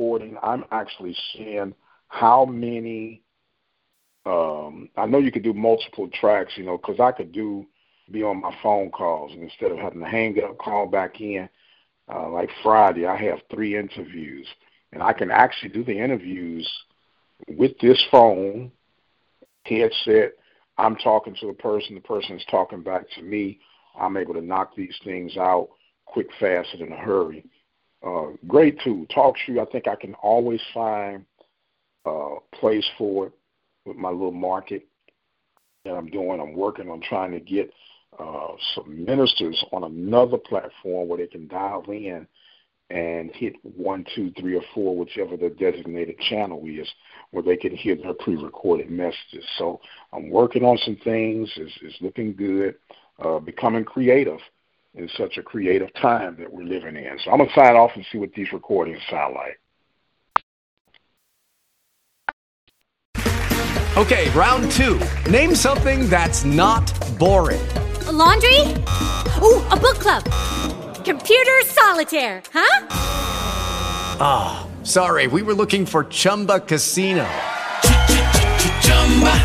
Recording, I'm actually seeing how many. Um, I know you could do multiple tracks, you know, because I could do be on my phone calls and instead of having to hang up, call back in. Uh, like Friday, I have three interviews, and I can actually do the interviews with this phone headset. I'm talking to the person, the person is talking back to me. I'm able to knock these things out quick, fast, and in a hurry. Uh, great tool. TalkShoe, I think I can always find a uh, place for it with my little market that I'm doing. I'm working on trying to get uh, some ministers on another platform where they can dial in and hit one, two, three, or four, whichever the designated channel is, where they can hear their pre-recorded messages. So I'm working on some things. It's, it's looking good. Uh, becoming creative in such a creative time that we're living in. So I'm gonna sign off and see what these recordings sound like. Okay, round two. Name something that's not boring. A laundry? Ooh, a book club. Computer solitaire, huh? Ah, oh, sorry, we were looking for Chumba Casino.